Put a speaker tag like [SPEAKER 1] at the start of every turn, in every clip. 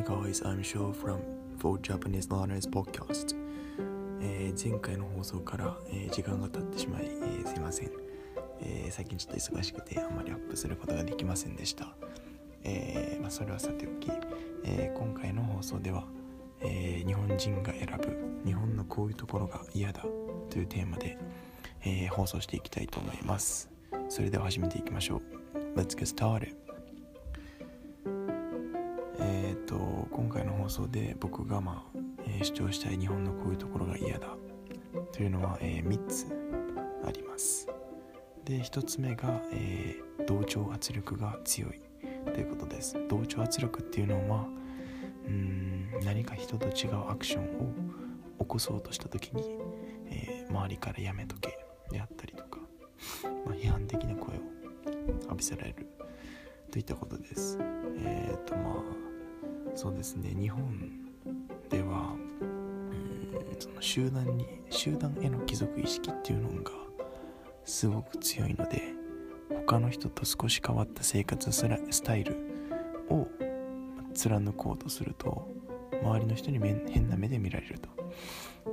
[SPEAKER 1] Hi guys, I'm Sho from For Japanese Learners Podcast、えー前回の放送から、えー時間が経ってしまい、えーすいません、えー最近ちょっと忙しくてあまりアップすることができませんでした、えーまあ、それはさておき、えー今回の放送では、えー日本人が選ぶ日本のこういうところが嫌だというテーマで、えー放送していきたいと思います。それでは始めていきましょう。Let's get started. と今回の放送で僕が、まあえー主張したい日本のこういうところが嫌だ。というのは、え3つあります。で1つ目が、えー同調圧力が強い。ということです。同調圧力っていうのはうーん何か人と違うアクションを起こそうとした時に、えー周りからやめとけであったりとか、まあ、批判的な声を浴びせられるといったことです。えっ、とまあそうですね。日本ではその集団に集団への帰属意識っていうのがすごく強いので他の人と少し変わった生活スタイルを貫こうとすると周りの人に変な目で見られると、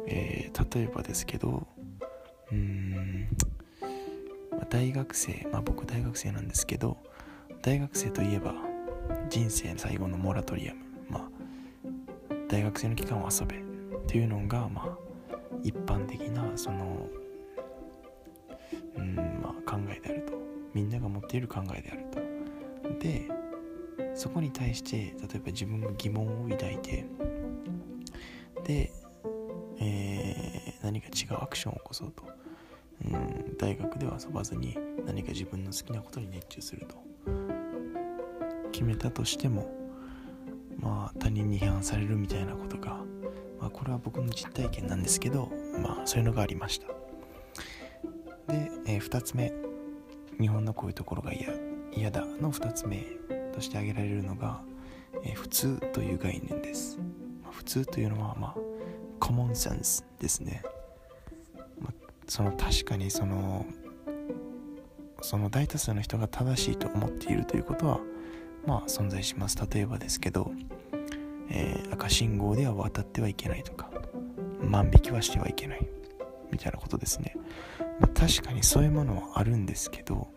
[SPEAKER 1] えー例えばですけどうーん、大学生まあ僕大学生なんですけど大学生といえば人生最後のモラトリアム。大学生の期間を遊べっていうのがまあ一般的なそのうんまあ考えであると。みんなが持っている考えであると。でそこに対して例えば自分が疑問を抱いてで、えー何か違うアクションを起こそうと。うん大学では遊ばずに何か自分の好きなことに熱中すると。決めたとしてもまあ他人に批判されるみたいなことが、まあ、これは僕の実体験なんですけどまあそういうのがありました。で、え2つ目。日本のこういうところが嫌。嫌だの2つ目として挙げられるのが、えー普通という概念です、まあ普通というのはまあコモンセンスですね、まあその確かにそのその大多数の人が正しいと思っているということはまあ存在します。例えばですけど、えー赤信号では渡ってはいけないとか万引きはしてはいけないみたいなことですね、まあ確かにそういうものはあるんですけど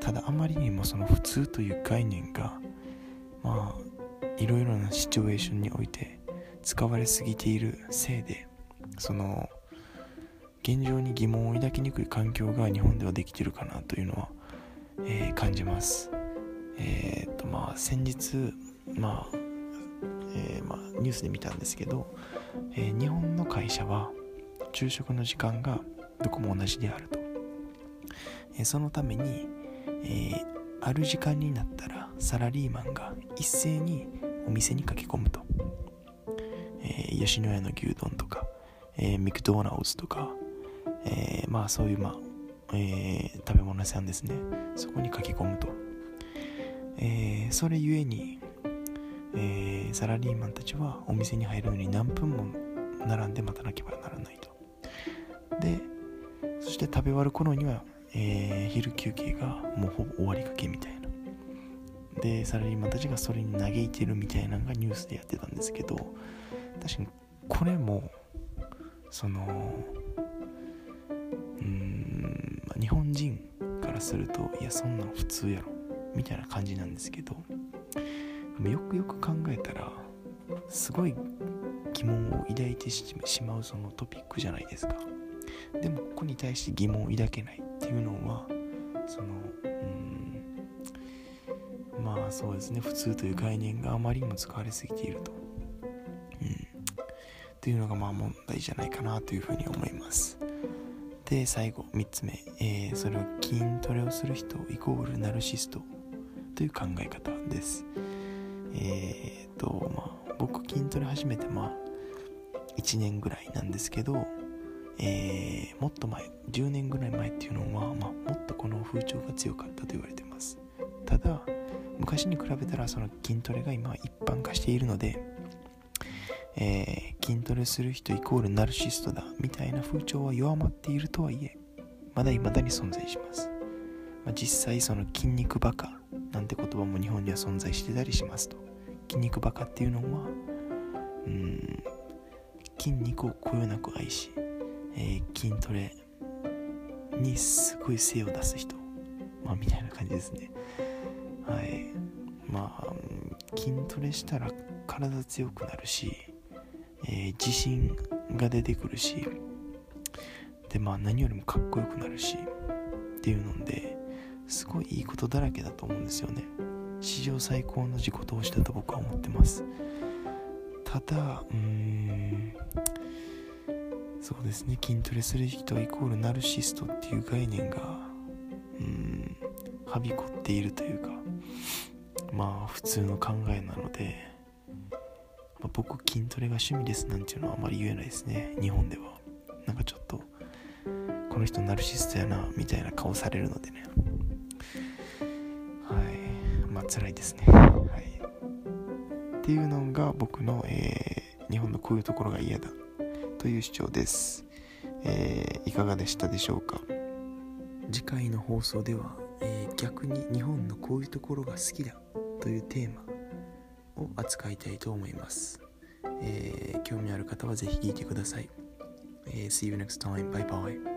[SPEAKER 1] ただあまりにもその普通という概念がまあいろいろなシチュエーションにおいて使われすぎているせいでその現状に疑問を抱きにくい環境が日本ではできてるかなというのは、えー感じます。えーっとまあ先日まあ、えーまあニュースで見たんですけど、えー日本の会社は昼食の時間がどこも同じであると、えそのために、えある時間になったらサラリーマンが一斉にお店に駆け込むと、えー吉野家の牛丼とか、えミクドーナルズとか、えまあそういうまあ、えー食べ物屋さんですね。そこに駆け込むと、えーそれゆえに、えーサラリーマンたちはお店に入るのに何分も並んで待たなければならないと。でそして食べ終わる頃には、えー昼休憩がもうほぼ終わりかけみたいな。でサラリーマンたちがそれに嘆いてるみたいなのがニュースでやってたんですけど確かにこれもそのうーん日本人からするといやそんなん普通やろみたいな感じなんですけどよくよく考えたらすごい疑問を抱いてしまうそのトピックじゃないですか。でもここに対して疑問を抱けないっていうのはそのうんまあそうですね。普通という概念があまりにも使われすぎていると、うん、っていうのがまあ問題じゃないかなというふうに思います。で最後3つ目、えーそれを筋トレをする人イコールナルシストという考え方です。えー、とまあ僕筋トレ始めてまあ1年ぐらいなんですけどえーもっと前10年ぐらい前っていうのは、まあ、もっとこの風潮が強かったと言われてます。ただ昔に比べたらその筋トレが今一般化しているので、えー筋トレする人イコールナルシストだみたいな風潮は弱まっているとはいえまだ未だに存在します、まあ、実際その筋肉バカなんて言葉も日本には存在してたりしますと。筋肉バカっていうのはうん筋肉をこよなく愛し、えー、筋トレにすごい精を出す人、まあ、みたいな感じですね。はい。まあ筋トレしたら体強くなるし、えー、自信が出てくるしでまあ何よりもかっこよくなるしっていうのですごいいいことだらけだと思うんですよね。史上最高の自己投資だと僕は思ってます。ただうーんそうですね。筋トレする人イコールナルシストっていう概念がうんはびこっているというかまあ普通の考えなので、まあ、僕筋トレが趣味ですなんていうのはあまり言えないですね。日本では。なんかちょっとこの人ナルシストやなみたいな顔されるのでね。辛いですね。はい。っていうのが僕の、えー、日本のこういうところが嫌だという主張です、えー、いかがでしたでしょうか？次回の放送では、えー、逆に日本のこういうところが好きだというテーマを扱いたいと思います、えー、興味ある方はぜひ聞いてください、え、See you next time. Bye bye.